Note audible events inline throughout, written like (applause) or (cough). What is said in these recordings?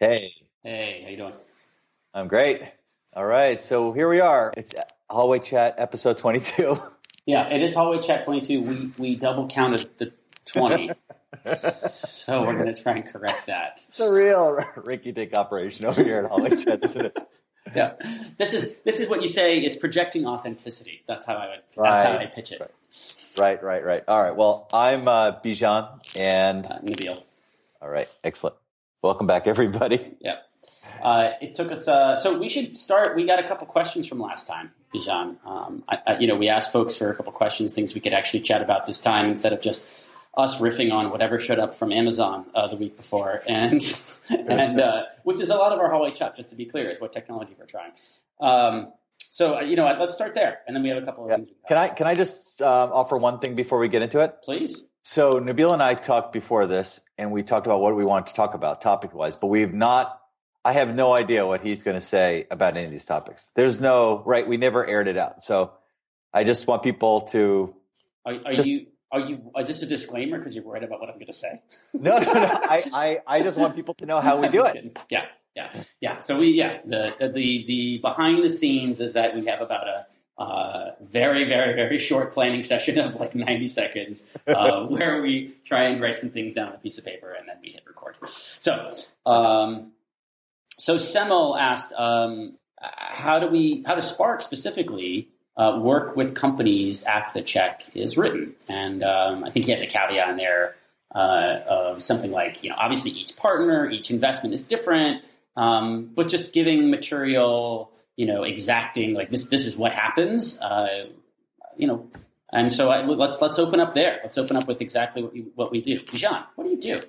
Hey, Hey, how you doing? I'm great. All right, so here we are. It's Hallway Chat episode 22. Yeah, it is hallway chat twenty two. We we double counted the twenty, (laughs) so we're going to try and correct that. It's a real Ricky Dick operation over here at Hallway Chat, isn't it? Yeah, this is this is what you say. It's projecting authenticity. That's how I would. That's how I pitch it. Right. Right, right, right. All right. Well, I'm uh, Bijan, and Uh, Nabeel. all right, excellent. Welcome back, everybody. (laughs) Yeah. Uh, it took us. Uh, so we should start. We got a couple questions from last time, Bijan. Um, I, I, you know, we asked folks for a couple questions, things we could actually chat about this time instead of just us riffing on whatever showed up from Amazon uh, the week before, (laughs) and and uh, which is a lot of our hallway chat. Just to be clear, is what technology we're trying. Um, so uh, you know, what, let's start there, and then we have a couple of Yeah. things. Can I can I just um, offer one thing before we get into it? please? So Nabeel and I talked before this, and we talked about what we wanted to talk about topic wise, but we've not. I have no idea what he's going to say about any of these topics. There's no right. We never aired it out, so I just want people to. Are, are Just- you? Are you? Is this a disclaimer because you're worried about what I'm going to say? (laughs) No, no, no. I, I, I just want people to know how we (laughs) do it. kidding. Yeah, yeah, yeah. So we, yeah, the the the behind the scenes is that we have about a uh, very, very, very short planning session of like 90 seconds (laughs) uh, where we try and write some things down on a piece of paper and then we hit record. So, um, so Semil asked, um, how do we, how does Spark specifically uh, work with companies after the check is written? And um, I think he had the caveat in there uh, of something like, you know, obviously each partner, each investment is different, um, but just giving material, you know, exacting like this. This is what happens, uh, you know. And so I, let's let's open up there. Let's open up with exactly what we, what we do. Jean, what do you do?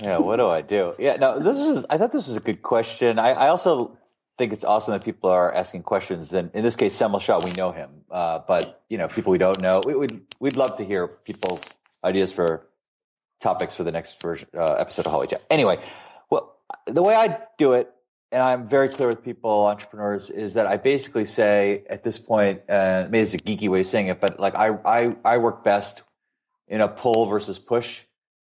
Yeah, what do I do? Yeah, no, this is. I thought this was a good question. I, I also think it's awesome that people are asking questions. And in this case, Semil Shah, we know him, uh, but you know, people we don't know, we, we'd we'd love to hear people's ideas for topics for the next version uh, episode of Hallway Chat. Anyway, well, the way I do it, and I'm very clear with people, entrepreneurs, is that I basically say at this point, uh, maybe it's a geeky way of saying it, but like I I I work best in a pull versus push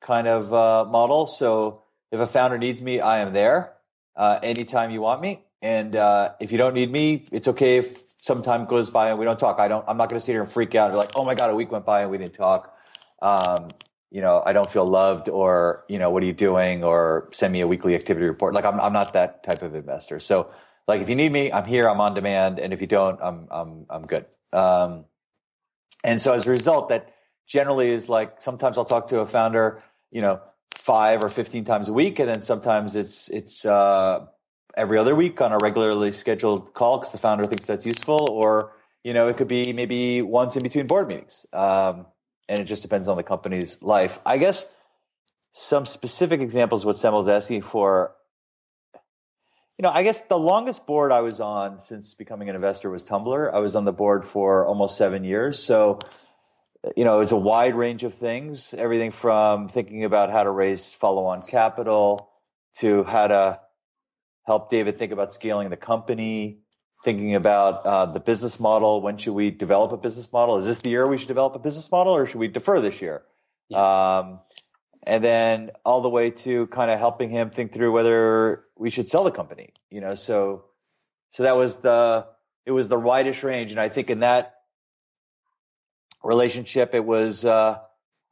kind of uh, model. So if a founder needs me, I am there uh, anytime you want me. And uh, if you don't need me, it's okay if some time goes by and we don't talk. I don't. I'm not going to sit here and freak out be like, "Oh my god, a week went by and we didn't talk." Um, you know, I don't feel loved, or you know, what are you doing? Or send me a weekly activity report. Like I'm, I'm not that type of investor. So, like, if you need me, I'm here. I'm on demand, and if you don't, I'm, I'm, I'm good. Um, and so as a result, that generally is like sometimes I'll talk to a founder, you know, five or 15 times a week. And then sometimes it's, it's, uh, every other week on a regularly scheduled call because the founder thinks that's useful. Or, you know, it could be maybe once in between board meetings. Um, and it just depends on the company's life. I guess some specific examples, what Semil's asking for. You know, I guess the longest board I was on since becoming an investor was Tumblr. I was on the board for almost seven years. So, you know, it's a wide range of things, everything from thinking about how to raise follow on capital to how to help David think about scaling the company, thinking about uh, the business model. When should we develop a business model? Is this the year we should develop a business model or should we defer this year? Um, and then all the way to kind of helping him think through whether we should sell the company, you know, so, so that was the, it was the widest range. And I think in that relationship, it was, uh,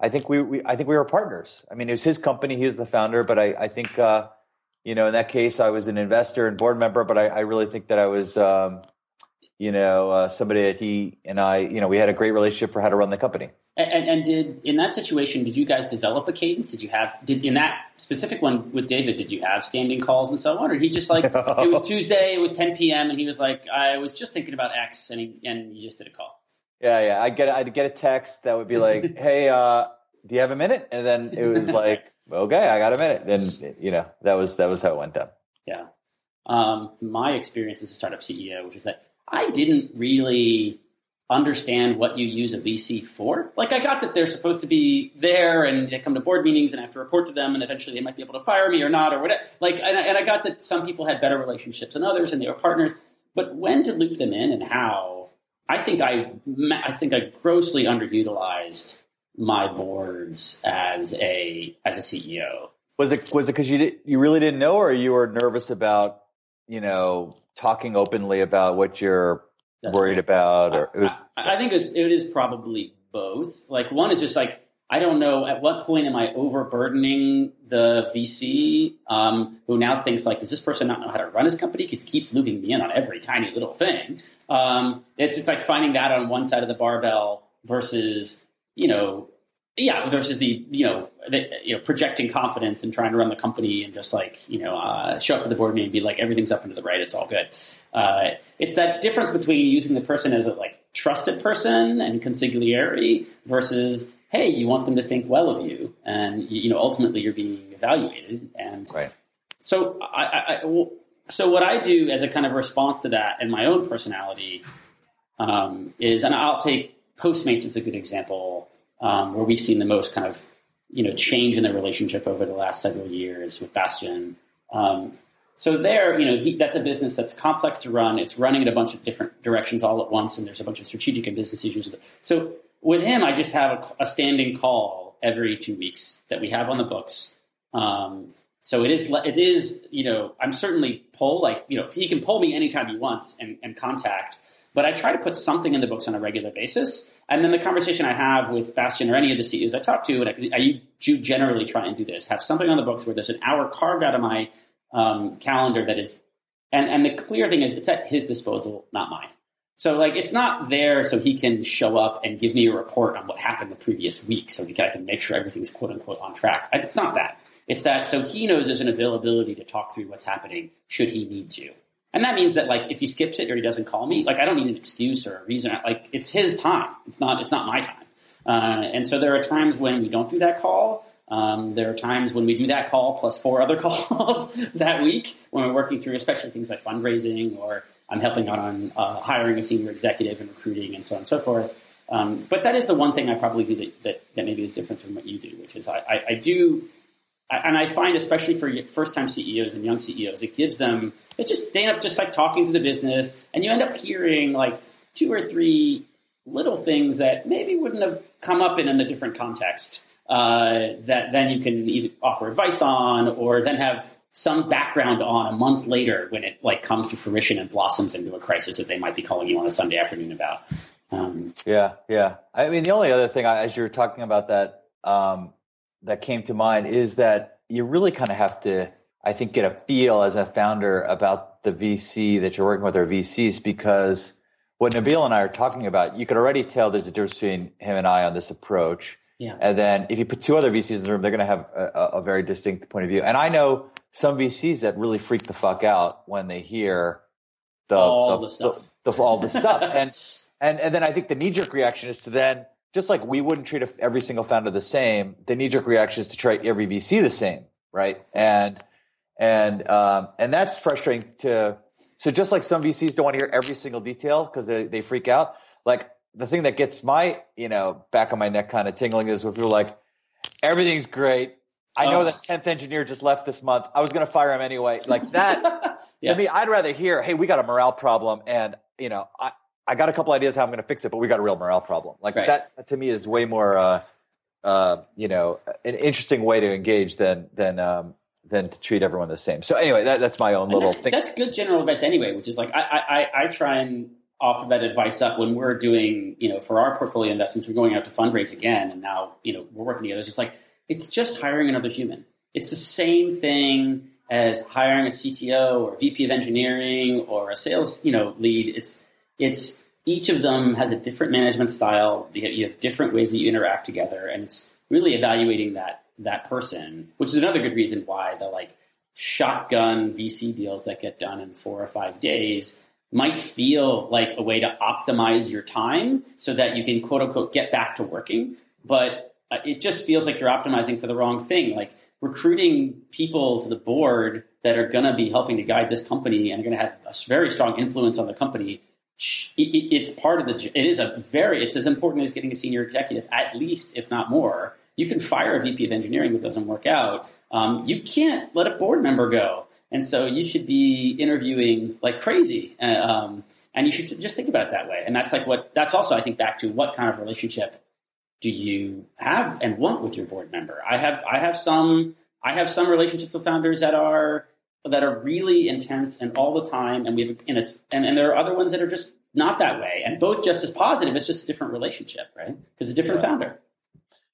I think we, we, I think we were partners. I mean, it was his company. He was the founder, but I, I think, uh, you know, in that case, I was an investor and board member, but I, I really think that I was, um, you know, uh, somebody that he and I, you know, we had a great relationship for how to run the company. And, and, and did in that situation, did you guys develop a cadence? Did you have did in that specific one with David? Did you have standing calls and so on, or he just like (laughs) No. it was Tuesday, it was 10 p.m. and he was like, I was just thinking about X, and he, and you just did a call. Yeah, yeah. I'd get I'd get a text that would be like, (laughs) "Hey, uh, do you have a minute?" And then it was like, "Okay, I got a minute." Then you know that was that was how it went down. Yeah. Um, my experience as a startup CEO, which is that I didn't really understand what you use a VC for. Like, I got that they're supposed to be there and they come to board meetings and I have to report to them and eventually they might be able to fire me or not or whatever. Like, and I, and I got that some people had better relationships than others and they were partners. But when to loop them in and how, I think I, I think I grossly underutilized my boards as a as a CEO. Was it was it because you did, you really didn't know, or you were nervous about you know talking openly about what you're That's worried right. about? Or it was, I, I think it, was, it is probably both. Like one is just like I don't know at what point am I overburdening the VC um, who now thinks like, does this person not know how to run his company because he keeps looping me in on every tiny little thing? Um, it's it's like finding that on one side of the barbell versus you know yeah versus the you know the, you know projecting confidence and trying to run the company and just like you know uh, show up to the board meeting and be like everything's up and to the right it's all good. Uh, it's that difference between using the person as a like trusted person and consigliere versus hey, you want them to think well of you, and you know ultimately you're being evaluated. And right. so I, I, so what I do as a kind of response to that and my own personality um, is, and I'll take Postmates is a good example, um, where we've seen the most kind of you know change in the relationship over the last several years with Bastian. Um, so there, you know, he, that's a business that's complex to run. It's running in a bunch of different directions all at once, and there's a bunch of strategic and business issues. So with him, I just have a, a, standing call every two weeks that we have on the books. Um, so it is, it is, you know, I'm certainly pull like, you know, he can pull me anytime he wants and, and contact, but I try to put something in the books on a regular basis. And then the conversation I have with Bastian or any of the CEOs I talk to, and I, I do generally try and do this, have something on the books where there's an hour carved out of my um, calendar that is, and, and the clear thing is it's at his disposal, not mine. So like it's not there so he can show up and give me a report on what happened the previous week so we can, I can make sure everything's quote unquote on track. It's not that. It's that so he knows there's an availability to talk through what's happening should he need to. And that means that like if he skips it or he doesn't call me, like I don't need an excuse or a reason. Like it's his time. It's not it's not my time. Uh, and so there are times when we don't do that call. Um, there are times when we do that call plus four other (laughs) calls that week when we're working through, especially things like fundraising or I'm helping out on uh, hiring a senior executive and recruiting and so on and so forth. Um, but that is the one thing I probably do that, that, that, maybe is different from what you do, which is I, I, I do, and I find especially for first time CEOs and young CEOs, it gives them, it just, they end up just like talking to the business and you end up hearing like two or three little things that maybe wouldn't have come up in, in a different context. Uh, that then you can either offer advice on or then have some background on a month later when it like comes to fruition and blossoms into a crisis that they might be calling you on a Sunday afternoon about. Um, yeah, yeah. I mean, the only other thing as you were talking about that um, that came to mind is that you really kind of have to, I think, get a feel as a founder about the VC that you're working with or VCs because what Nabeel and I are talking about, you could already tell there's a difference between him and I on this approach. Yeah. And then if you put two other VCs in the room, they're going to have a, a very distinct point of view. And I know some VCs that really freak the fuck out when they hear the all the, the stuff, the, the, all the stuff, (laughs) and and and then I think the knee jerk reaction is to then just like we wouldn't treat every single founder the same. The knee jerk reaction is to treat every VC the same, right? And and um, and that's frustrating to. So just like some VCs don't want to hear every single detail because they they freak out. Like the thing that gets my you know back on my neck kind of tingling is when people are like everything's great I know oh. that tenth engineer just left this month. I was going to fire him anyway. Like that (laughs) yeah. to me, I'd rather hear, "Hey, we got a morale problem," and you know, I I got a couple ideas how I'm going to fix it, but we got a real morale problem. Like right. that to me is way more, uh, uh, you know, an interesting way to engage than than um, than to treat everyone the same. So anyway, that, that's my own little that's, thing. That's good general advice anyway, which is like I, I I try and offer that advice up when we're doing, you know, for our portfolio investments, we're going out to fundraise again, and now you know we're working together. It's just like it's just hiring another human. It's the same thing as hiring a CTO or VP of engineering or a sales, you know, lead. It's it's each of them has a different management style. You have different ways that you interact together, and it's really evaluating that that person, which is another good reason why the like shotgun VC deals that get done in four or five days might feel like a way to optimize your time so that you can quote unquote get back to working. But uh, it just feels like you're optimizing for the wrong thing. Like recruiting people to the board that are going to be helping to guide this company and are going to have a very strong influence on the company. It's part of the. It is a very. It's as important as getting a senior executive, at least, if not more. You can fire a VP of engineering that doesn't work out. Um, you can't let a board member go, and so you should be interviewing like crazy. Uh, um, and you should just think about it that way. And that's like what. That's also, I think, back to what kind of relationship do you have and want with your board member? I have I have some I have some relationships with founders that are that are really intense and all the time, and we have and it's and, and there are other ones that are just not that way, and both just as positive. It's just a different relationship, right? Because a different yeah. founder.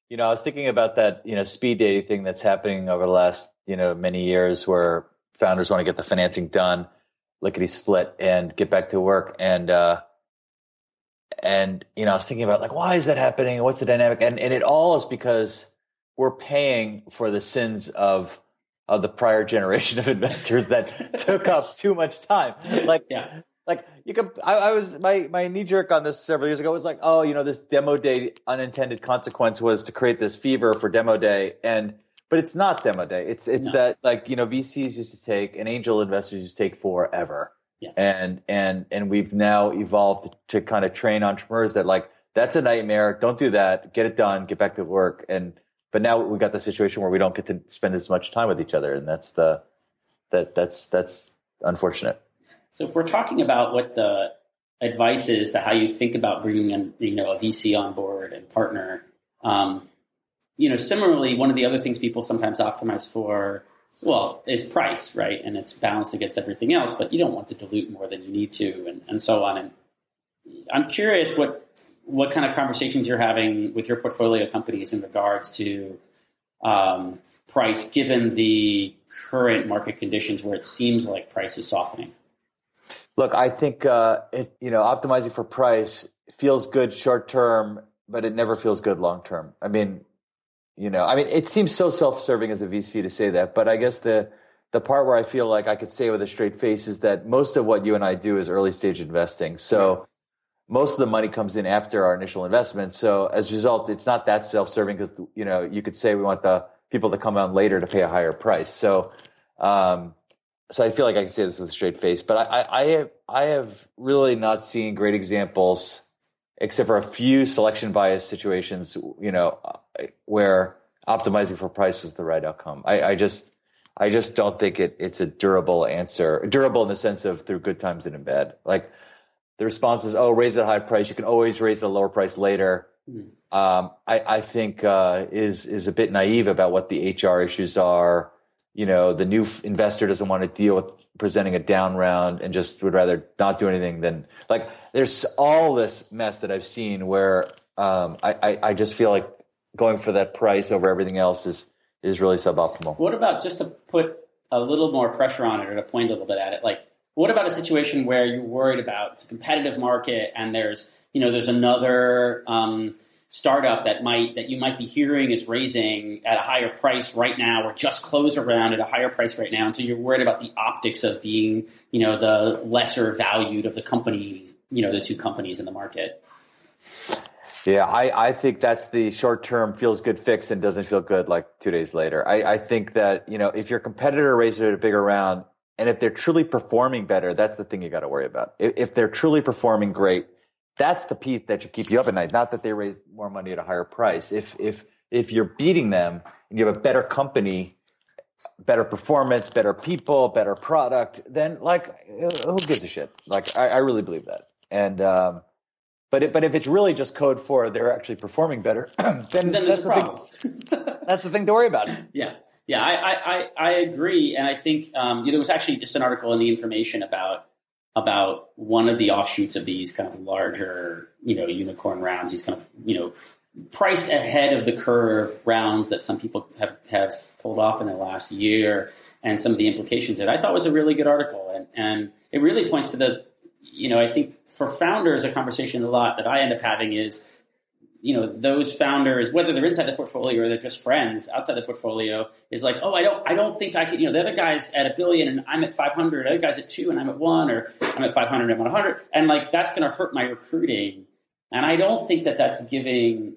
You know, I was thinking about that, you know, speed dating thing that's happening over the last, you know, many years where founders want to get the financing done, lickety split, and get back to work. And uh, and you know, I was thinking about like, why is that happening? What's the dynamic? And and it all is because we're paying for the sins of of the prior generation of (laughs) investors that took up too much time. Like, yeah. like you could, I, I, was, my, my knee jerk on this several years ago was like, oh, you know, this demo day unintended consequence was to create this fever for demo day. And, but it's not demo day. It's, it's no. that like, you know, VCs used to take and angel investors used to take forever. Yeah. And, and, and we've now evolved to kind of train entrepreneurs that like, that's a nightmare. Don't do that. Get it done. Get back to work. And, but now we got the situation where we don't get to spend as much time with each other. And that's the, that, that's, that's unfortunate. So if we're talking about what the advice is to how you think about bringing in, you know, a VC on board and partner, um, you know, similarly, one of the other things people sometimes optimize for well, is price, right? And it's balanced against everything else, but you don't want to dilute more than you need to, and, and so on. And I'm curious what what kind of conversations you're having with your portfolio companies in regards to um, price, given the current market conditions where it seems like price is softening. Look, I think uh, it, you know optimizing for price feels good short term, but it never feels good long term. I mean, you know, I mean, it seems so self-serving as a VC to say that, but I guess the the part where I feel like I could say with a straight face is that most of what you and I do is early stage investing. So most of the money comes in after our initial investment. So as a result, it's not that self-serving because you know you could say we want the people to come on later to pay a higher price. So um, so I feel like I can say this with a straight face, but I, I, I have I have really not seen great examples except for a few selection bias situations, you know, where optimizing for price was the right outcome. I, I just, I just don't think it, it's a durable answer, durable in the sense of through good times and in bad. Like the response is, oh, raise at a high price. You can always raise a lower price later. Mm-hmm. Um, I, I think, uh, is, is a bit naive about what the HR issues are. You know, the new investor doesn't want to deal with presenting a down round and just would rather not do anything than like there's all this mess that I've seen where um, I, I, I just feel like going for that price over everything else is is really suboptimal. What about just to put a little more pressure on it or to point a little bit at it? Like, what about a situation where you're worried about it's a competitive market and there's you know there's another um, startup that might that you might be hearing is raising at a higher price right now or just closed around at a higher price right now and so you're worried about the optics of being you know the lesser valued of the company you know the two companies in the market? Yeah i, I think that's the short term feels good fix and doesn't feel good like two days later. I, I think that you know if your competitor raises a bigger round and if they're truly performing better that's the thing you got to worry about if, if they're truly performing great that's the piece that should keep you up at night. Not that they raise more money at a higher price. If if if you're beating them and you have a better company, better performance, better people, better product, then like who gives a shit? Like I, I really believe that. And um, but it, but if it's really just code for they're actually performing better, (clears throat) then, then that's the thing. (laughs) that's the thing to worry about. Yeah. Yeah, I, I, I agree, and I think um, there was actually just an article in the information about about one of the offshoots of these kind of larger, you know, unicorn rounds, these kind of, you know, priced ahead of the curve rounds that some people have, have pulled off in the last year and some of the implications that I thought was a really good article. And, and it really points to the, you know, I think for founders, a conversation a lot that I end up having is, you know those founders, whether they're inside the portfolio or they're just friends outside the portfolio, is like, oh, I don't, I don't think I could. You know, the other guy's at a billion and I'm at 500. The other guy's at two and I'm at one, or I'm at 500 and I'm at 100, and like that's going to hurt my recruiting. And I don't think that that's giving.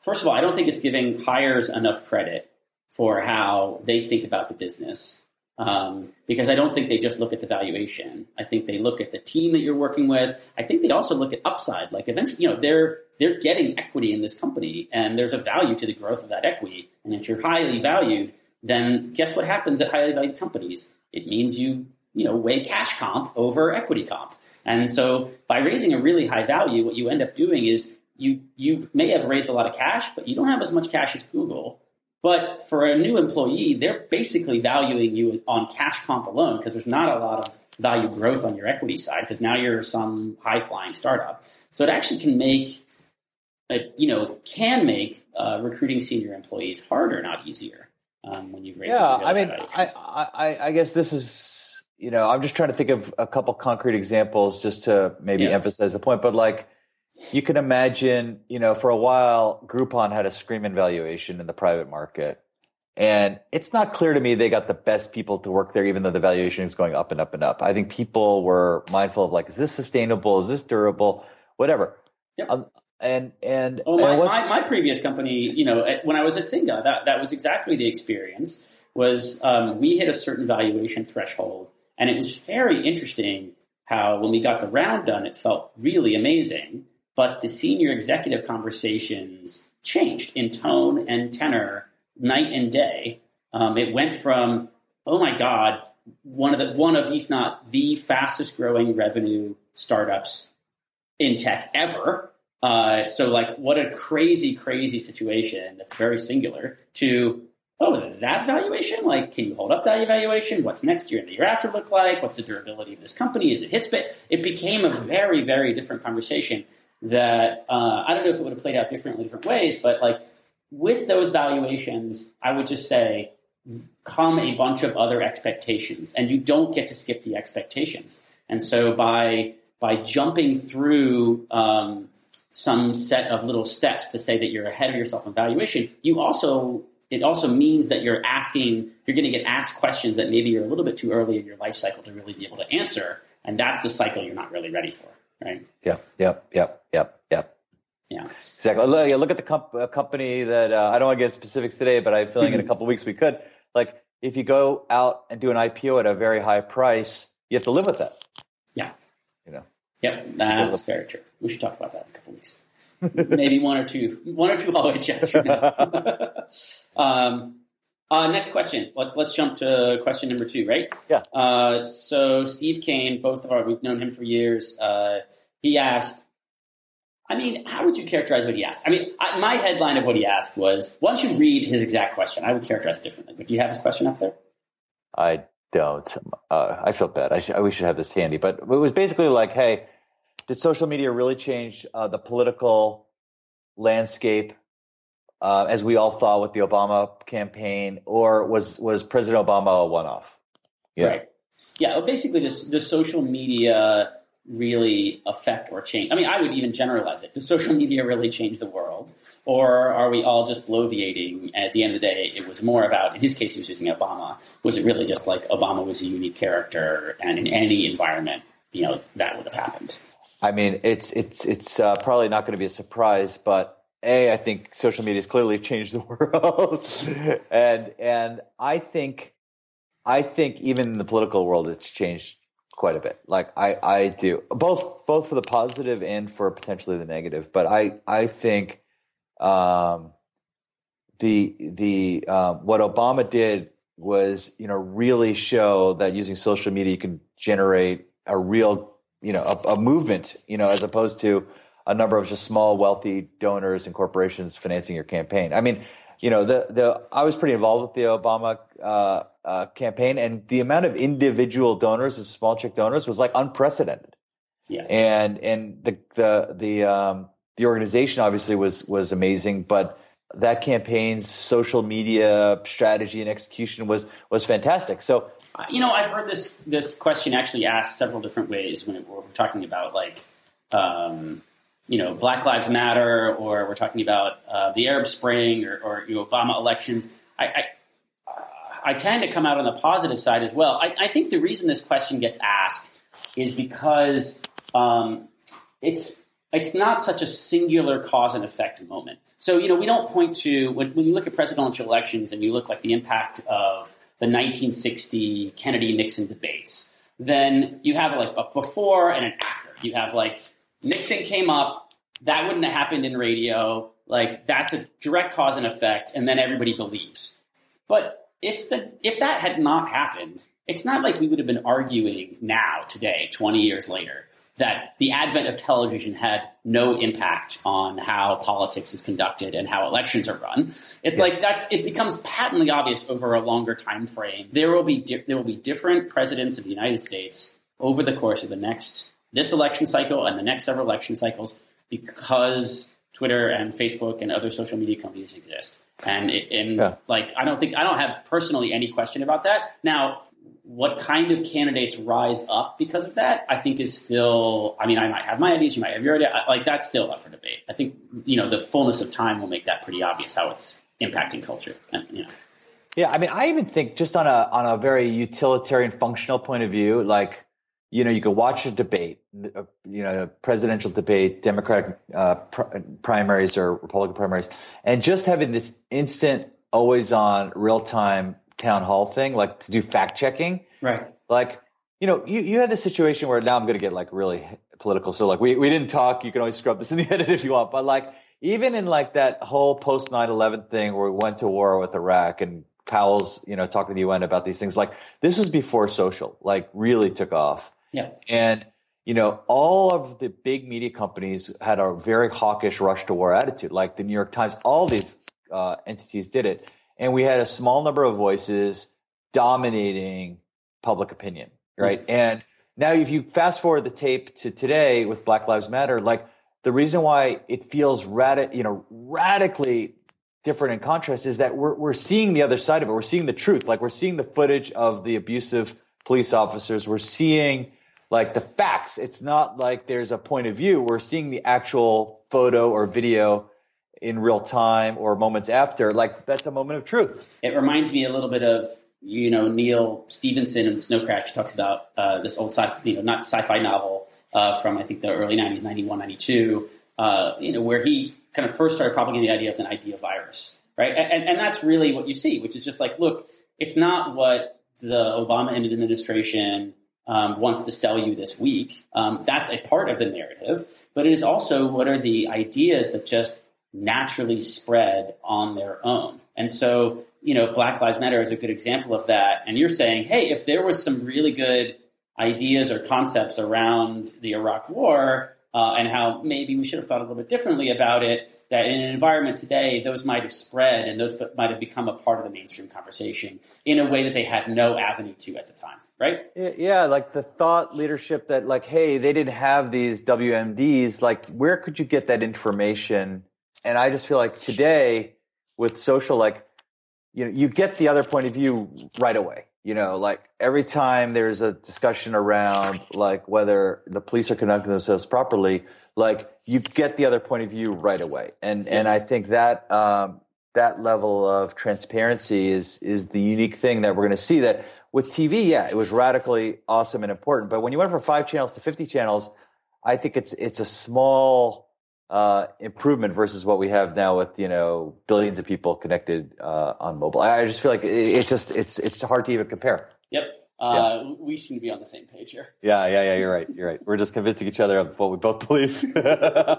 First of all, I don't think it's giving hires enough credit for how they think about the business. Um, because I don't think they just look at the valuation. I think they look at the team that you're working with. I think they also look at upside. Like eventually, you know, they're they're getting equity in this company and there's a value to the growth of that equity. And if you're highly valued, then guess what happens at highly valued companies? It means you, you know, weigh cash comp over equity comp. And so by raising a really high value, what you end up doing is you, you may have raised a lot of cash, but you don't have as much cash as Google. But for a new employee, they're basically valuing you on cash comp alone because there's not a lot of value growth on your equity side because now you're some high flying startup. So it actually can make, uh, you know, can make uh, recruiting senior employees harder, not easier. Um, when you raise yeah, I mean, I, I, I guess this is, you know, I'm just trying to think of a couple concrete examples just to maybe yeah. emphasize the point. But like, you can imagine, you know, for a while, Groupon had a screaming valuation in the private market. And it's not clear to me they got the best people to work there, even though the valuation is going up and up and up. I think people were mindful of like, is this sustainable? Is this durable? Whatever. Yep. Um, and and, oh, my, my, my, previous company, you know, at, when I was at Zynga, that that was exactly the experience. Was um, we hit a certain valuation threshold, and it was very interesting how when we got the round done, it felt really amazing but the senior executive conversations changed in tone and tenor night and day. Um, it went from, oh my God, one of the one of if not the fastest growing revenue startups in tech ever. Uh, so like, what a crazy, crazy situation that's very singular. To oh, that valuation? Like, can you hold up that evaluation? What's next year and the year after look like? What's the durability of this company? Is it hit spit? It became a very, very different conversation that uh, I don't know if it would have played out differently different ways, but like with those valuations, I would just say come a bunch of other expectations, and you don't get to skip the expectations. And so by by jumping through um, some set of little steps to say that you're ahead of yourself in valuation, you also it also means that you're asking you're going to get asked questions that maybe you're a little bit too early in your life cycle to really be able to answer, and that's the cycle you're not really ready for right? Yeah, yep, yep, yep, yep. Yeah, exactly. Look, look at the comp- uh, company that uh, I don't want to get specifics today, but I'm feeling in a (laughs) couple weeks we could. Like, if you go out and do an IPO at a very high price, you have to live with that. Yeah, you know. Yep, that's very true. We should talk about that in a couple weeks. Maybe one or two, (laughs) one or two hallway chats from now. (laughs) um, uh, next question. Let's let's jump to question number two, right? Yeah. Uh, so Steve Kane, both of our, we've known him for years. Uh, he asked, I mean, how would you characterize what he asked? I mean, I, my headline of what he asked was, once you read his exact question, I would characterize it differently. But do you have his question up there? I don't. Uh, I feel bad. I sh- we should have this handy. But it was basically like, hey, did social media really change uh, the political landscape uh, as we all thought with the Obama campaign, or was was President Obama a one off? Yeah. Right. Yeah. Well, basically, does, does social media really affect or change? I mean, I would even generalize it. Does social media really change the world, or are we all just bloviating? And at the end of the day, it was more about. In his case, he was using Obama. Was it really just like Obama was a unique character, and in any environment, you know, that would have happened? I mean, it's it's it's uh, probably not going to be a surprise, but a, I think social media has clearly changed the (laughs) world, and and I think I think even in the political world, it's changed quite a bit. Like I I do both both for the positive and for potentially the negative. But I I think um, the the um, what Obama did was you know really show that using social media you can generate a real you know a, a movement you know as opposed to a number of just small, wealthy donors and corporations financing your campaign. I mean, you know, the the I was pretty involved with the Obama uh, uh, campaign, and the amount of individual donors and small check donors was like unprecedented. Yeah, and and the the the um, the organization obviously was was amazing, but that campaign's social media strategy and execution was was fantastic. So you know, I've heard this this question actually asked several different ways when, we're talking about like. Um, you know, Black Lives Matter, or we're talking about uh, the Arab Spring, or, or you know, Obama elections. I, I, I, tend to come out on the positive side as well. I, I think the reason this question gets asked is because um, it's it's not such a singular cause and effect moment. So you know, we don't point to when, when you look at presidential elections and you look like the impact of the 1960 Kennedy Nixon debates. Then you have like a before and an after. You have like Nixon came up. That wouldn't have happened in radio. Like that's a direct cause and effect, and then everybody believes. But if the if that had not happened, it's not like we would have been arguing now today, twenty years later, that the advent of television had no impact on how politics is conducted and how elections are run. It Yeah. like that's it becomes patently obvious over a longer time frame. There will be di- there will be different presidents of the United States over the course of the next this election cycle and the next several election cycles because Twitter and Facebook and other social media companies exist. And it, and Yeah. like I don't think I don't have personally any question about that. Now, what kind of candidates rise up because of that? I think is still. I mean, I might have my ideas, you might have your idea. Like that's still up for debate. I think you know the fullness of time will make that pretty obvious how it's impacting culture. And, you know. Yeah, I mean, I even think just on a on a very utilitarian, functional point of view, like you know, you could watch a debate, uh, you know, a presidential debate, Democratic uh, pr- primaries or Republican primaries, and just having this instant, always on, real time town hall thing, like to do fact checking. Right. Like, you know, you, you had this situation where now I'm going to get like really political. So like we, we didn't talk. You can always scrub this in the (laughs) edit if you want. But like, even in like that whole post 9-11 thing where we went to war with Iraq and Powell's, you know, talking to the UN about these things, like this was before social, like really took off. Yeah. And, you know, all of the big media companies had a very hawkish rush to war attitude. Like the New York Times, all these uh, entities did it. And we had a small number of voices dominating public opinion, right? And now if you fast forward the tape to today with Black Lives Matter, like the reason why it feels radi- you know, radically different in contrast is that we're, we're seeing the other side of it. We're seeing the truth. Like we're seeing the footage of the abusive police officers. We're seeing like the facts. It's not like there's a point of view. We're seeing the actual photo or video in real time or moments after. Like that's a moment of truth. It reminds me a little bit of you know Neal Stephenson in Snow Crash talks about uh, this old sci you know not sci-fi novel uh, from I think the early '90s, '91, '92, uh, you know where he kind of first started propagating the idea of an idea virus, right? And, and that's really what you see, which is just like, look, it's not what the Obama administration um, wants to sell you this week. Um, that's a part of the narrative, but it is also what are the ideas that just naturally spread on their own. And so, you know, Black Lives Matter is a good example of that. And you're saying, hey, if there was some really good ideas or concepts around the Iraq War uh, and how maybe we should have thought a little bit differently about it, that in an environment today, those might have spread and those might have become a part of the mainstream conversation in a way that they had no avenue to at the time, right? Yeah, like the thought leadership that like, hey, they didn't have these WMDs. Like, where could you get that information? And I just feel like today with social, like, you know, you get the other point of view right away. You know, like every time there's a discussion around like whether the police are conducting themselves properly, like you get the other point of view right away. And and I think that um, that level of transparency is is the unique thing that we're going to see. That with TV, yeah, it was radically awesome and important. But when you went from five channels to fifty channels, I think it's it's a small uh, improvement versus what we have now with you know billions of people connected uh, on mobile. I, I just feel like it, it's just it's it's hard to even compare. Yep. Uh, We seem to be on the same page here. Yeah, yeah, yeah. You're right. You're right. We're just convincing each other of what we both believe. (laughs)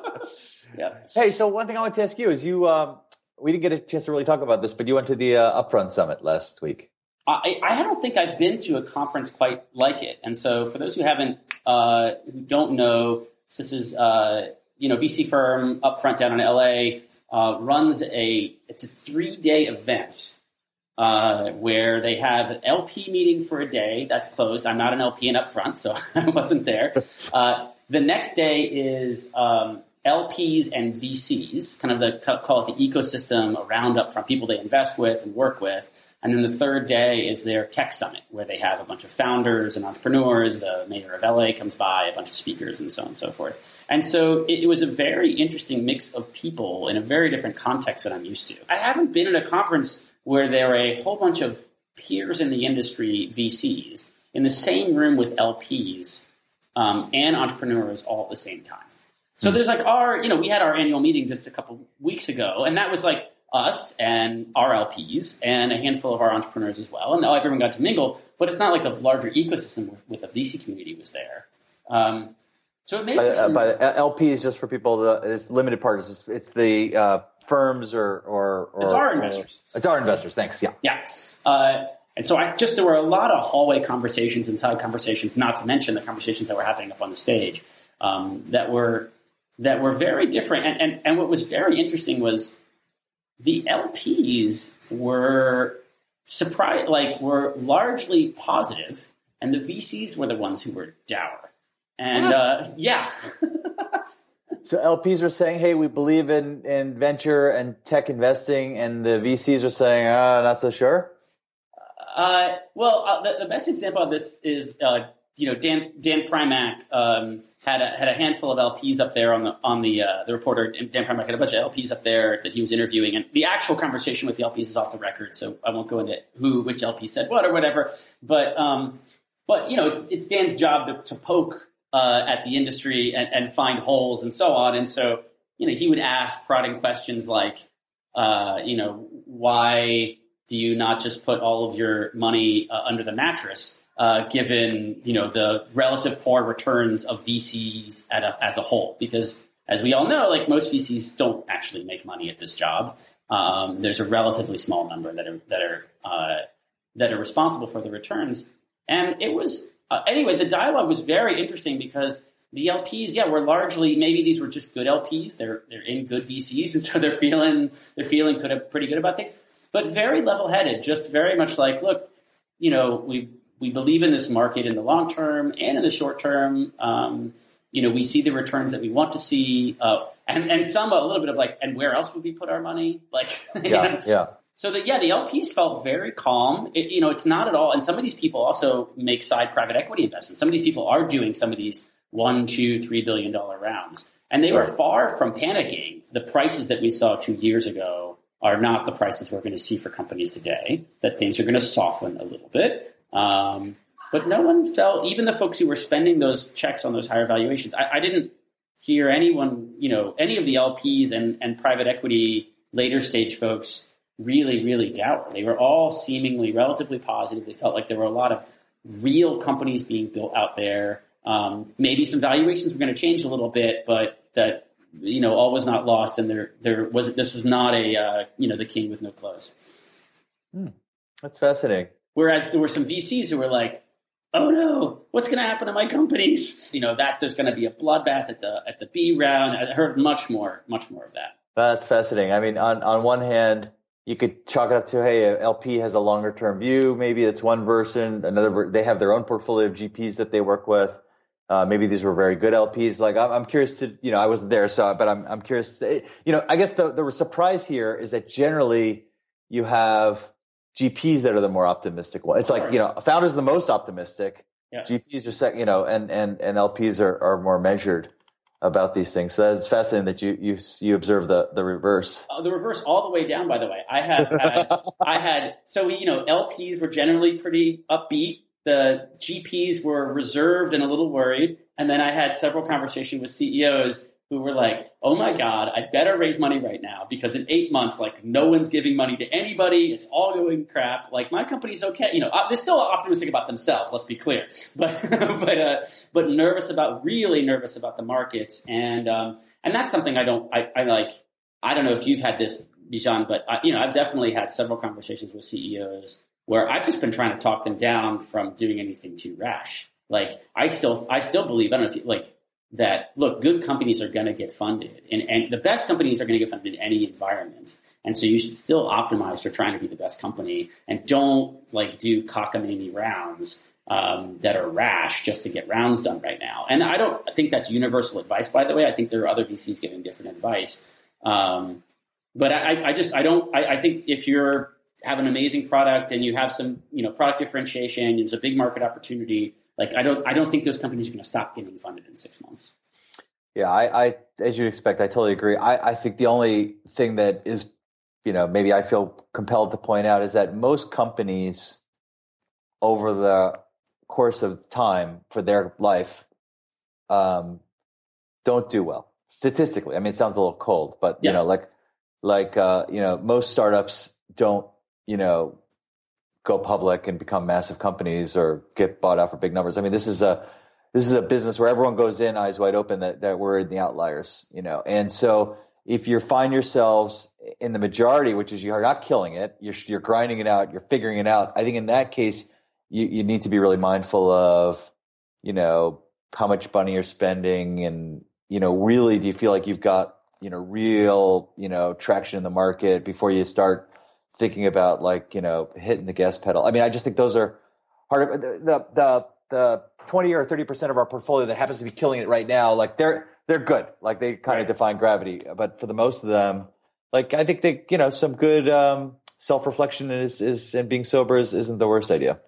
Yeah. hey, so one thing I want to ask you is you. Um, we didn't get a chance to really talk about this, but you went to the uh, Upfront Summit last week. I, I don't think I've been to a conference quite like it. And so, for those who haven't, uh, who don't know, this is uh, you know VC firm Upfront down in LA uh, runs a it's a three day event uh, where they have an LP meeting for a day that's closed. I'm not an LP in Upfront, so (laughs) I wasn't there. (laughs) Uh, the next day is um, LPs and VCs, kind of the call it the ecosystem around Upfront, people they invest with and work with. And then the third day is their tech summit, where they have a bunch of founders and entrepreneurs. The mayor of LA comes by, a bunch of speakers, and so on and so forth. And so it, it was a very interesting mix of people in a very different context than I'm used to. I haven't been at a conference where there are a whole bunch of peers in the industry, VCs, in the same room with LPs um, and entrepreneurs all at the same time. So there's like our, you know, we had our annual meeting just a couple weeks ago, and that was like us and our LPs and a handful of our entrepreneurs as well. And now everyone got to mingle, but it's not like a larger ecosystem with, a VC community was there. Um, so it made By, uh, some- by LP is just for people. That, it's limited partners. It's, it's the uh, firms or or, or It's our or- investors. it's our investors. Thanks. Yeah. Yeah. Uh, and so I just there were a lot of hallway conversations and side conversations, not to mention the conversations that were happening up on the stage. um, that were that were very different. And, and and what was very interesting was the LPs were surprised, like were largely positive, and the VCs were the ones who were dour. And uh, yeah. (laughs) so LPs were saying, "Hey, we believe in in venture and tech investing," and the VCs were saying, "Ah, not so sure." Uh, well, uh, the, the, best example of this is, uh, you know, Dan Dan Primack um, had a had a handful of LPs up there on the on the uh, the reporter. Dan Primack had a bunch of LPs up there that he was interviewing, and the actual conversation with the LPs is off the record, so I won't go into who which LP said what or whatever. But um, but you know, it's, it's Dan's job to, to poke uh, at the industry and, and, find holes and so on. And so you know, he would ask prodding questions like, uh, you know, why do you not just put all of your money uh, under the mattress? Uh, given you know the relative poor returns of VCs a, as a whole, because as we all know, like most VCs don't actually make money at this job. Um, there's a relatively small number that are that are uh, that are responsible for the returns, and it was uh, anyway. The dialogue was very interesting because the LPs, yeah, were largely maybe these were just good LPs. They're they're in good VCs, (laughs) and so they're feeling they're feeling pretty good about things but very level headed, just very much like, look, you know, we we believe in this market in the long term and in the short term. Um, you know, we see the returns that we want to see, uh, and and some a little bit of like, and where else would we put our money? Like, (laughs) yeah, yeah. So that yeah, the LPs felt very calm. It, you know, it's not at all. And some of these people also make side private equity investments. Some of these people are doing some of these one, two, three billion dollar rounds, and they were far from panicking. The prices that we saw two years ago are not the prices we're going to see for companies today, that things are going to soften a little bit. Um, but no one felt, even the folks who were spending those checks on those higher valuations, I, I didn't hear anyone, you know, any of the LPs and, and private equity later stage folks really, really doubt. They were all seemingly relatively positive. They felt like there were a lot of real companies being built out there. Um, maybe some valuations were going to change a little bit, but that you know, all was not lost, and there there was this was not a uh, you know the king with no clothes. Hmm. That's fascinating. Whereas there were some VCs who were like, "Oh no, what's going to happen to my companies?" You know that there's going to be a bloodbath at the at the B round. I heard much more, much more of that. That's fascinating. I mean, on on one hand, you could chalk it up to hey, LP has a longer term view. Maybe it's one version. Another, they have their own portfolio of GPs that they work with. Uh, maybe these were very good LPs. Like I'm, I'm, curious to, you know, I wasn't there, so but I'm, I'm curious. To, you know, I guess the the surprise here is that generally you have GPs that are the more optimistic one. It's like you know, founders are the most optimistic. Yeah. GPs are second, you know, and and and LPs are are more measured about these things. So it's fascinating that you you you observe the the reverse. Uh, the reverse all the way down. By the way, I have had, I had so you know LPs were generally pretty upbeat the GPs were reserved and a little worried. And then I had several conversations with CEOs who were like, "Oh my God, I better raise money right now because in eight months, like no one's giving money to anybody. It's all going crap. Like my company's okay. You know, uh, they're still optimistic about themselves. Let's be clear, (laughs) but but uh, but nervous about really nervous about the markets, and um, and that's something I don't I, I like. I don't know if you've had this, Bijan, but I, you know, I've definitely had several conversations with CEOs where I've just been trying to talk them down from doing anything too rash. Like I still, I still believe. I don't know if you, like that. Look, good companies are going to get funded, and, and the best companies are going to get funded in any environment. And so you should still optimize for trying to be the best company, and don't like do cockamamie rounds um, that are rash just to get rounds done right now. And I don't think that's universal advice, by the way. I think there are other VCs giving different advice. Um, but I, I, just I don't I, I, think if you're have an amazing product and you have some you know product differentiation there's a big market opportunity like i don't i don't think those companies are going to stop getting funded in six months. Yeah I, I as you expect i totally agree. I, I think the only thing that is you know maybe i feel compelled to point out is that most companies over the course of time for their life um, don't do well statistically. I mean it sounds a little cold but yeah. you know like like uh, you know most startups don't you know, go public and become massive companies or get bought out for big numbers. I mean, this is a this is a business where everyone goes in eyes wide open that, that we're in the outliers, you know. And so if you find yourselves in the majority, which is you're not killing it, you're you're grinding it out, you're figuring it out. I think in that case, you, you need to be really mindful of, you know, how much money you're spending and, you know, really do you feel like you've got, you know, real, you know, traction in the market before you start thinking about like, you know, hitting the gas pedal? I mean, I just think those are hard. The, the, the 20 or 30% of our portfolio that happens to be killing it right now, like they're, they're good. Like they kind of define gravity. But for the most of them, like I think they, you know, some good, um, self reflection is, is, and being sober is, isn't the worst idea.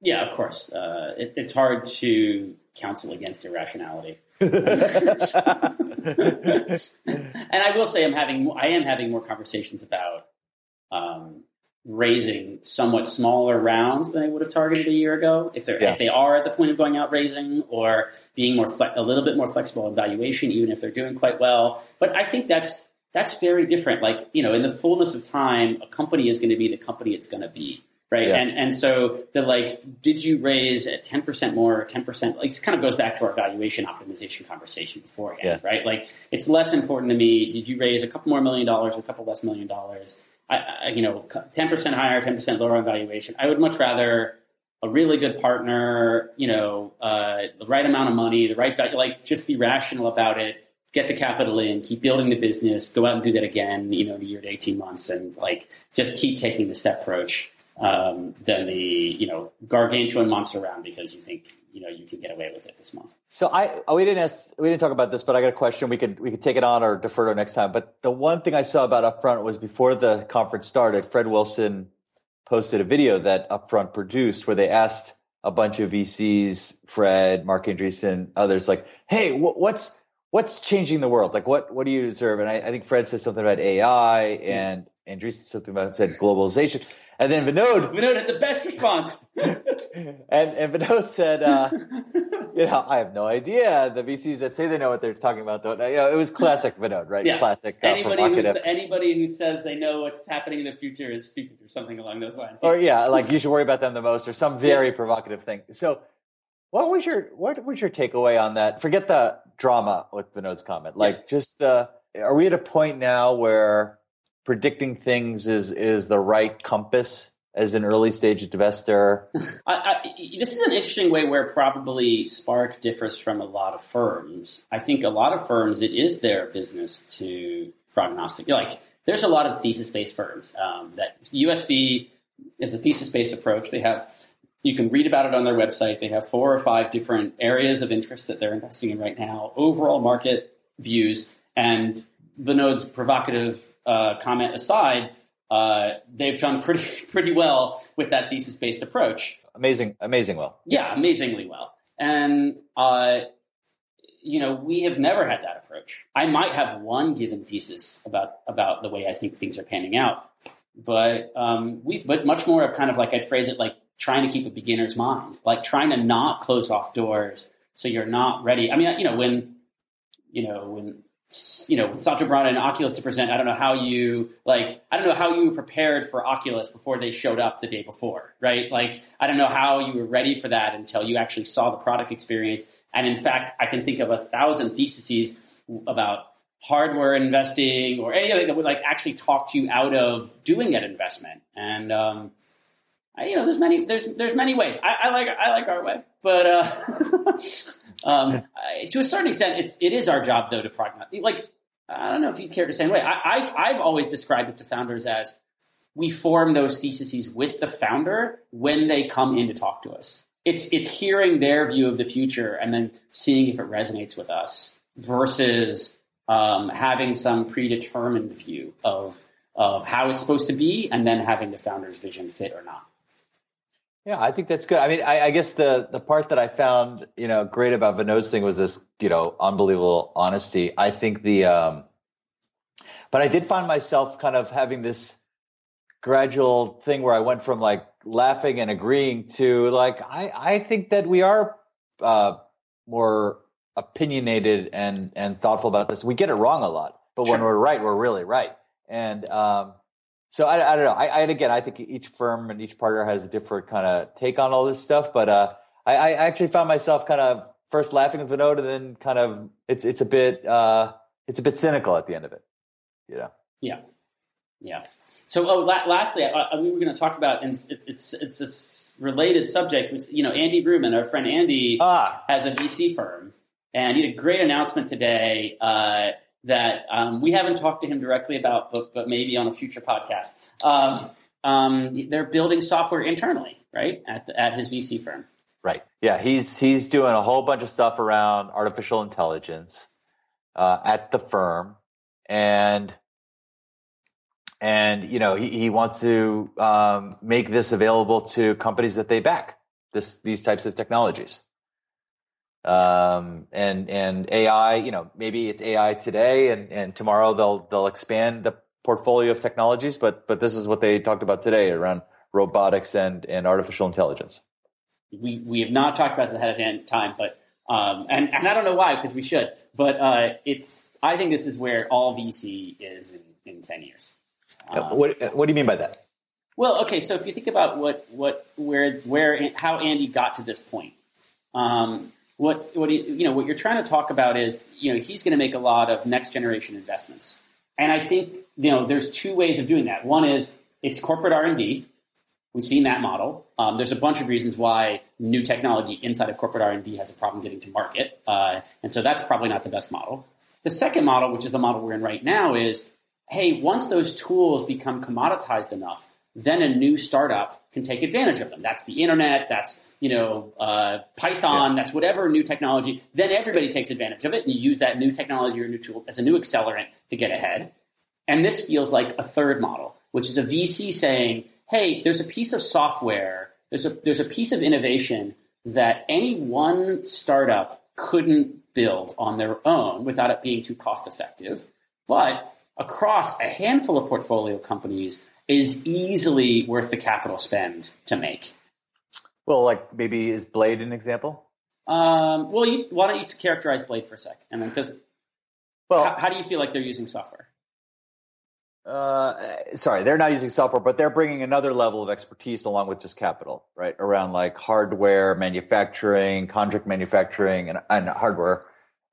Yeah, of course. Uh, it, it's hard to counsel against irrationality. (laughs) (laughs) and I will say, I'm having I am having more conversations about um, raising somewhat smaller rounds than they would have targeted a year ago. If they're yeah. if they are at the point of going out raising or being more fle- a little bit more flexible in valuation, even if they're doing quite well. But I think that's that's very different. Like you know, in the fullness of time, a company is going to be the company it's going to be right? Yeah. And and so the like, did you raise at ten percent more, ten percent? Like, it kind of goes back to our valuation optimization conversation beforehand, yeah. right? Like, it's less important to me. Did you raise a couple more million dollars, or a couple less million dollars? I, I you know, ten percent higher, ten percent lower on valuation. I would much rather a really good partner, you know, uh, the right amount of money, the right value. Like, just be rational about it. Get the capital in, keep building the business, go out and do that again, you know, in a year to 18 months and like just keep taking the step approach um, than the you know gargantuan monster round because you think you know you can get away with it this month. So I oh, we didn't ask, we didn't talk about this, but I got a question. We could we could take it on or defer to next time. But the one thing I saw about Upfront was before the conference started, Fred Wilson posted a video that Upfront produced where they asked a bunch of VCs, Fred, Marc Andreessen, others, like, "Hey, what's what's changing the world? Like, what what do you observe?" And I, I think Fred said something about AI, and Andreessen said something about said globalization. And then Vinod, Vinod had the best response. (laughs) and and Vinod said, uh, "You know, I have no idea. The VCs that say they know what they're talking about don't. You know, it was classic Vinod, right? Yeah. Classic. Uh, anybody who anybody who says they know what's happening in the future is stupid, or something along those lines. Or yeah, like you should worry about them the most, or some very yeah. provocative thing. So, what was your what was your takeaway on that? Forget the drama with Vinod's comment. Like, yeah. just uh, are we at a point now where predicting things is is the right compass as an early stage investor? I, I, this is an interesting way where probably Spark differs from a lot of firms. I think a lot of firms, it is their business to prognostic. Like, there's a lot of thesis based firms um, that USV is a thesis based approach. They have you can read about it on their website. They have four or five different areas of interest that they're investing in right now, overall market views, and Vinod's provocative uh, comment aside, uh, they've done pretty (laughs) pretty well with that thesis based approach. Amazing, amazing well. Yeah, amazingly well. And uh, you know, we have never had that approach. I might have one given thesis about about the way I think things are panning out, but um, we've but much more of kind of like I'd phrase it like trying to keep a beginner's mind, like trying to not close off doors so you're not ready. I mean, you know, when you know when you know, Satya brought in Oculus to present. I don't know how you like. I don't know how you prepared for Oculus before they showed up the day before, right? Like, I don't know how you were ready for that until you actually saw the product experience. And in fact, I can think of a thousand theses about hardware investing or anything that would like actually talk to you out of doing that investment. And um, I, you know, there's many there's there's many ways. I, I like I like our way, but. Uh, (laughs) Um, to a certain extent, it's, it is our job though to prognosticate. Like, I don't know if you'd care to say way. I, I, have always described it to founders as we form those theses with the founder when they come in to talk to us. It's it's hearing their view of the future and then seeing if it resonates with us versus um, having some predetermined view of of how it's supposed to be and then having the founder's vision fit or not. Yeah, I think that's good. I mean, I, I, guess the the part that I found you know great about Vinod's thing was this you know unbelievable honesty. I think the, um, but I did find myself kind of having this gradual thing where I went from like laughing and agreeing to like I I think that we are uh, more opinionated and and thoughtful about this. We get it wrong a lot, but when we're right, we're really right. And um, so I, I don't know. I, I, again, I think each firm and each partner has a different kind of take on all this stuff. But uh, I, I, actually found myself kind of first laughing with Vinod, and then kind of it's it's a bit uh, it's a bit cynical at the end of it. You know? Yeah, yeah. So, oh, la- lastly, I, we were going to talk about, and it's it's it's a related subject. Which you know, Andy Rubin, our friend Andy, Ah, has a VC firm, and he had a great announcement today uh, that um, we haven't talked to him directly about, but but maybe on a future podcast. Um, um, they're building software internally, right, at the, at his VC firm. right. Yeah, he's he's doing a whole bunch of stuff around artificial intelligence uh, at the firm, and and you know he, he wants to um, make this available to companies that they back this these types of technologies. Um, and and AI, you know, maybe it's AI today, and and tomorrow they'll they'll expand the portfolio of technologies, but but this is what they talked about today around robotics and and artificial intelligence. We we have not talked about this ahead of time, but um, and and I don't know why because we should, but uh, it's I think this is where all VC is in, in ten years. Um, what what do you mean by that? Well, okay, so if you think about what what where where how Andy got to this point, um, what what you know what you're trying to talk about is you know he's going to make a lot of next generation investments, and I think you know there's two ways of doing that. One is it's corporate R and D. We've seen that model. Um, there's a bunch of reasons why new technology inside of corporate R and D has a problem getting to market, uh, and so that's probably not the best model. The second model, which is the model we're in right now, is hey, once those tools become commoditized enough, then a new startup can take advantage of them. That's the internet. That's you know uh, Python. That's whatever new technology. Then everybody takes advantage of it, and you use that new technology or new tool as a new accelerant to get ahead. And this feels like a third model, which is a VC saying, "Hey, there's a piece of software. There's a there's a piece of innovation that any one startup couldn't build on their own without it being too cost effective, but across a handful of portfolio companies." Is easily worth the capital spend to make. Well, like maybe is Blade an example? Um, well, you, why don't you characterize Blade for a sec, and then because Well, how, how do you feel like they're using software? uh, sorry, they're not using software, but they're bringing another level of expertise along with just capital, right? Around like hardware manufacturing, contract manufacturing, and, and hardware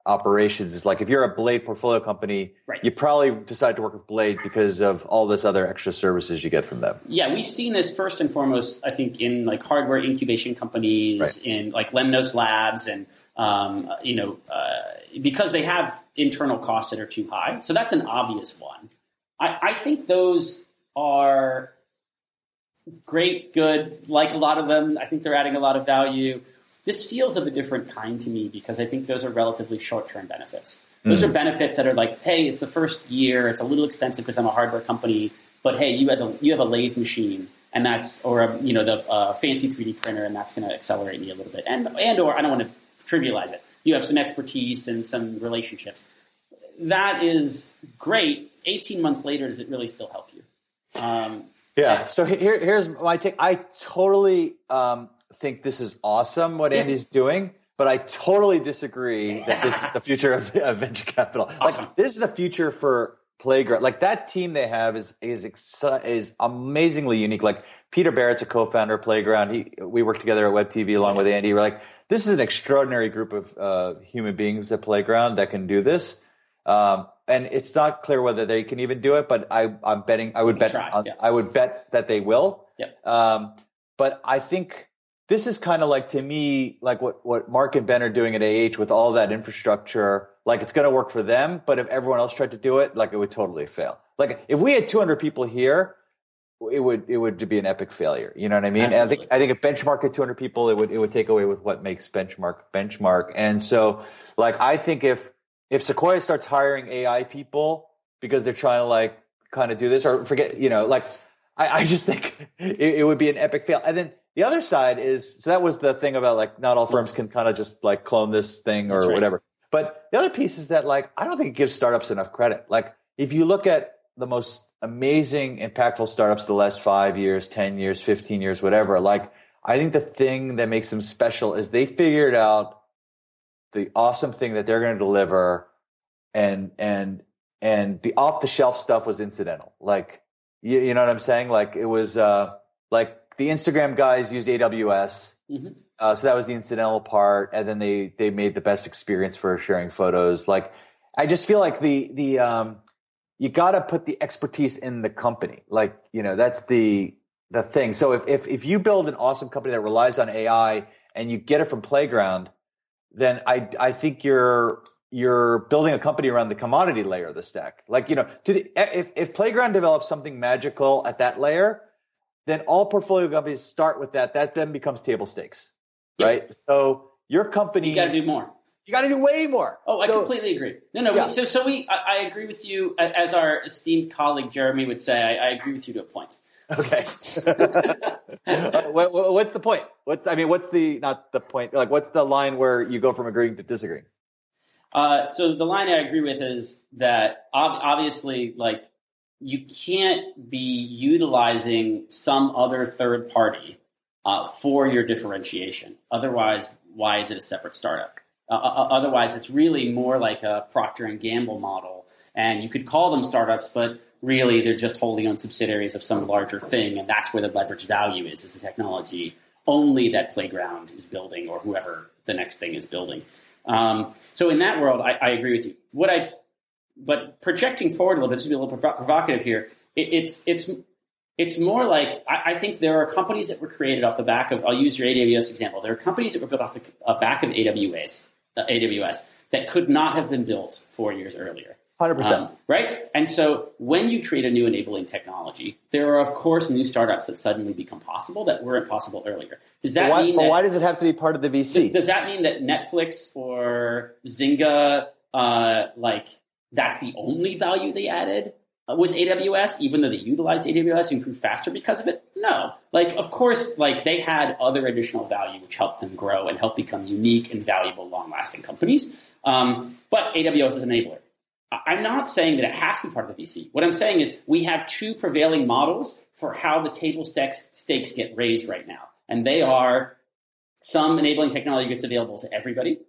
operations. Is like if you're a Blade portfolio company, Right. you probably decide to work with Blade because of all this other extra services you get from them. Yeah, we've seen this first and foremost, I think, in like hardware incubation companies, Right. in like Lemnos Labs, and um, you know, uh, because they have internal costs that are too high. So that's an obvious one. I, I think those are great, good. Like a lot of them, I think they're adding a lot of value. This feels of a different kind to me because I think those are relatively short-term benefits. Those are benefits that are like, hey, it's the first year, it's a little expensive because I'm a hardware company, but hey, you have a you have a lathe machine, and that's or a, you know the uh, fancy 3D printer, and that's going to accelerate me a little bit. And and or I don't want to trivialize it. You have some expertise and some relationships. That is great. 18 months later, does it really still help you? Um, Yeah. So here, here's my take. I totally um, think this is awesome what Yeah. Andy's doing, but I totally disagree that this is the future of, (laughs) of venture capital. Awesome. Like this is the future for playground. Like that team they have is is exci- is amazingly unique. Like Peter Barrett's a co-founder of Playground. He we worked together at Web TV along with Andy. We're like this is an extraordinary group of uh, human beings at Playground that can do this. Um, and it's not clear whether they can even do it, but I, I'm betting. I would bet. try, on- yeah. I would bet that they will. Yep. Um, but I think this is kind of like to me, like what what Mark and Ben are doing at AH with all that infrastructure. Like it's going to work for them, but if everyone else tried to do it, like it would totally fail. Like if we had 200 people here, it would it would be an epic failure. You know what I mean? And I think I think if benchmark at 200 people, it would it would take away with what makes benchmark benchmark. And so, like I think if if Sequoia starts hiring AI people because they're trying to like kind of do this or forget, you know, like I, I just think (laughs) it, it would be an epic fail. And then the other side is so that was the thing about like not all firms can kind of just like clone this thing or right. whatever. But the other piece is that like I don't think it gives startups enough credit. Like if you look at the most amazing, impactful startups the last five years, ten years, fifteen years, whatever, like I think the thing that makes them special is they figured out the awesome thing that they're going to deliver and and and the off the shelf stuff was incidental like you, you know what i'm saying like it was uh like the instagram guys used aws Mhm. uh, so that was the incidental part and then they they made the best experience for sharing photos like i just feel like the the um you got to put the expertise in the company. Like, you know, that's the, the thing. So if, if, if you build an awesome company that relies on AI and you get it from Playground, then I, I think you're, you're building a company around the commodity layer of the stack. Like, you know, to the, if, if Playground develops something magical at that layer, then all portfolio companies start with that. That then becomes table stakes, Yeah. right? So your company, You got to do more. you got to do way more. Oh, I So- completely agree. No, no. Yeah. We, so, so we, I, I agree with you. As our esteemed colleague Jeremy would say, I, I agree with you to a point. Okay. (laughs) Uh, what- what's the point? What's I mean, what's the not the point? Like, what's the line where you go from agreeing to disagreeing? Uh, so the line I agree with is that ob- obviously, like, you can't be utilizing some other third party uh, for your differentiation. Otherwise, why is it a separate startup? Uh, uh, otherwise, it's really more like a Procter and Gamble model, and you could call them startups, but really they're just wholly owned subsidiaries of some larger thing, and that's where the leverage value is: is the technology only that Playground is building, or whoever the next thing is building. Um, so in that world, I, I agree with you. What I, but projecting forward a little bit to be a little provo- provocative here, it, it's it's it's more like I, I think there are companies that were created off the back of. I'll use your AWS example. There are companies that were built off the uh, back of AWS, uh, AWS that could not have been built four years earlier. Hundred percent. Um, right? And so when you create a new enabling technology, there are, of course, new startups that suddenly become possible that weren't possible earlier. Does that Why, mean that, why does it have to be part of the VC? does that mean that Netflix or Zynga, uh, like, that's the only value they added? Uh, was AWS, even though they utilized AWS and grew faster because of it? No. Like, of course, like they had other additional value which helped them grow and help become unique and valuable, long-lasting companies. Um, but AWS is an enabler. I'm not saying that it has to be part of the VC. What I'm saying is we have two prevailing models for how the table stakes, stakes get raised right now, and they are some enabling technology gets available to everybody,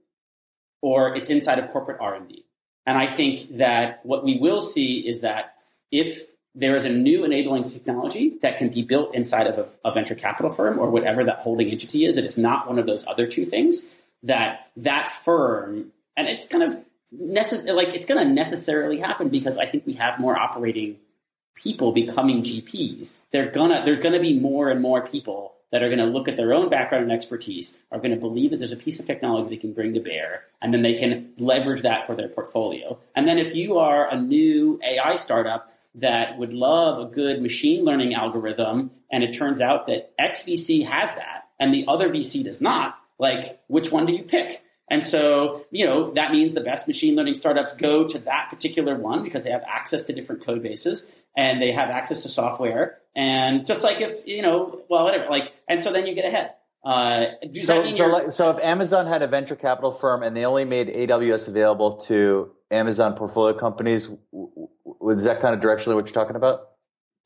or it's inside of corporate R&D. And I think that what we will see is that if there is a new enabling technology that can be built inside of a, a venture capital firm or whatever that holding entity is, it is not one of those other two things. That that firm, and it's kind of like it's going to necessarily happen because I think we have more operating people becoming GPs. They're gonna there's going to be more and more people that are going to look at their own background and expertise, are going to believe that there's a piece of technology they can bring to bear, and then they can leverage that for their portfolio. And then if you are a new AI startup that would love a good machine learning algorithm, and it turns out that XVC has that, and the other VC does not, like which one do you pick? And so, you know, that means the best machine learning startups go to that particular one because they have access to different code bases and they have access to software. And just like if, you know, well, whatever, like, and so then you get ahead. Uh, So, so, like, so if Amazon had a venture capital firm and they only made AWS available to Amazon portfolio companies, w- w- is that kind of directionally what you're talking about?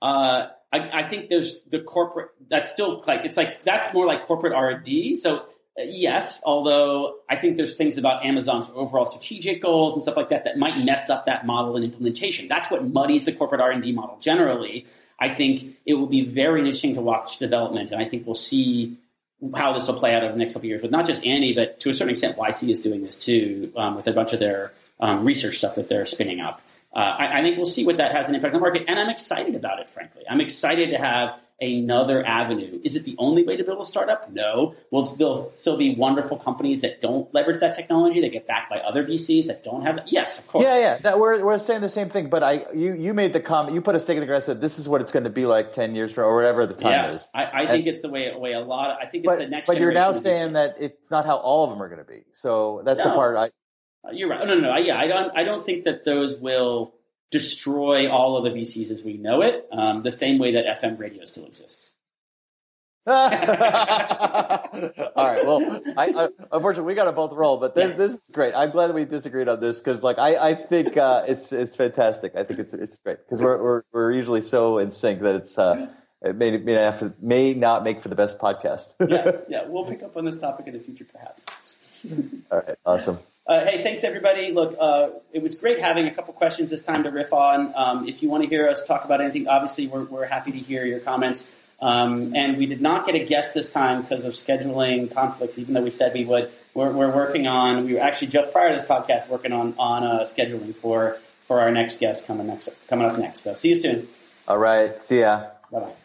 uh, I, I think there's the corporate, that's still like, it's like, that's more like corporate R&D. So uh, yes, although I think there's things about Amazon's overall strategic goals and stuff like that that might mess up that model and implementation. That's what muddies the corporate R&D model generally. I think it will be very interesting to watch development, and I think we'll see how this will play out over the next couple of years with not just Andy, but to a certain extent, YC is doing this too um, with a bunch of their um, research stuff that they're spinning up. Uh, I, I think we'll see what that has an impact on the market, and I'm excited about it. Frankly, I'm excited to have another avenue. Is it the only way to build a startup? No. Will still still be wonderful companies that don't leverage that technology that get backed by other VCs that don't have it? Yes, of course. Yeah, yeah. That, we're we're saying the same thing, but I you you made the comment. You put a stake in the ground. Said this is what it's going to be like ten years from or whatever the time Yeah, is. I, I think it's the way way a lot. Of, I think it's the next. but you're now saying that it's not how all of them are going to be. So that's the part. I Uh, You're right. No, no, no. Yeah, I don't. I don't think that those will destroy all of the VCs as we know it. Um, the same way that FM radio still exists. (laughs) all right. Well, I, I, unfortunately, we got to both roll, but this, Yeah. this is great. I'm glad that we disagreed on this because, like, I, I think uh, it's it's fantastic. I think it's it's great because we're, we're we're usually so in sync that it's uh, it may may not, to, may not make for the best podcast. Yeah, (laughs) yeah. We'll pick up on this topic in the future, perhaps. All right. Awesome. Uh, hey, thanks everybody. Look, uh, it was great having a couple questions this time to riff on. Um, if you want to hear us talk about anything, obviously we're, we're happy to hear your comments. Um, and we did not get a guest this time because of scheduling conflicts, even though we said we would. We're, we're working on. We were actually just prior to this podcast working on on uh, scheduling for for our next guest coming next coming up next. So see you soon. All right. See ya. Bye bye.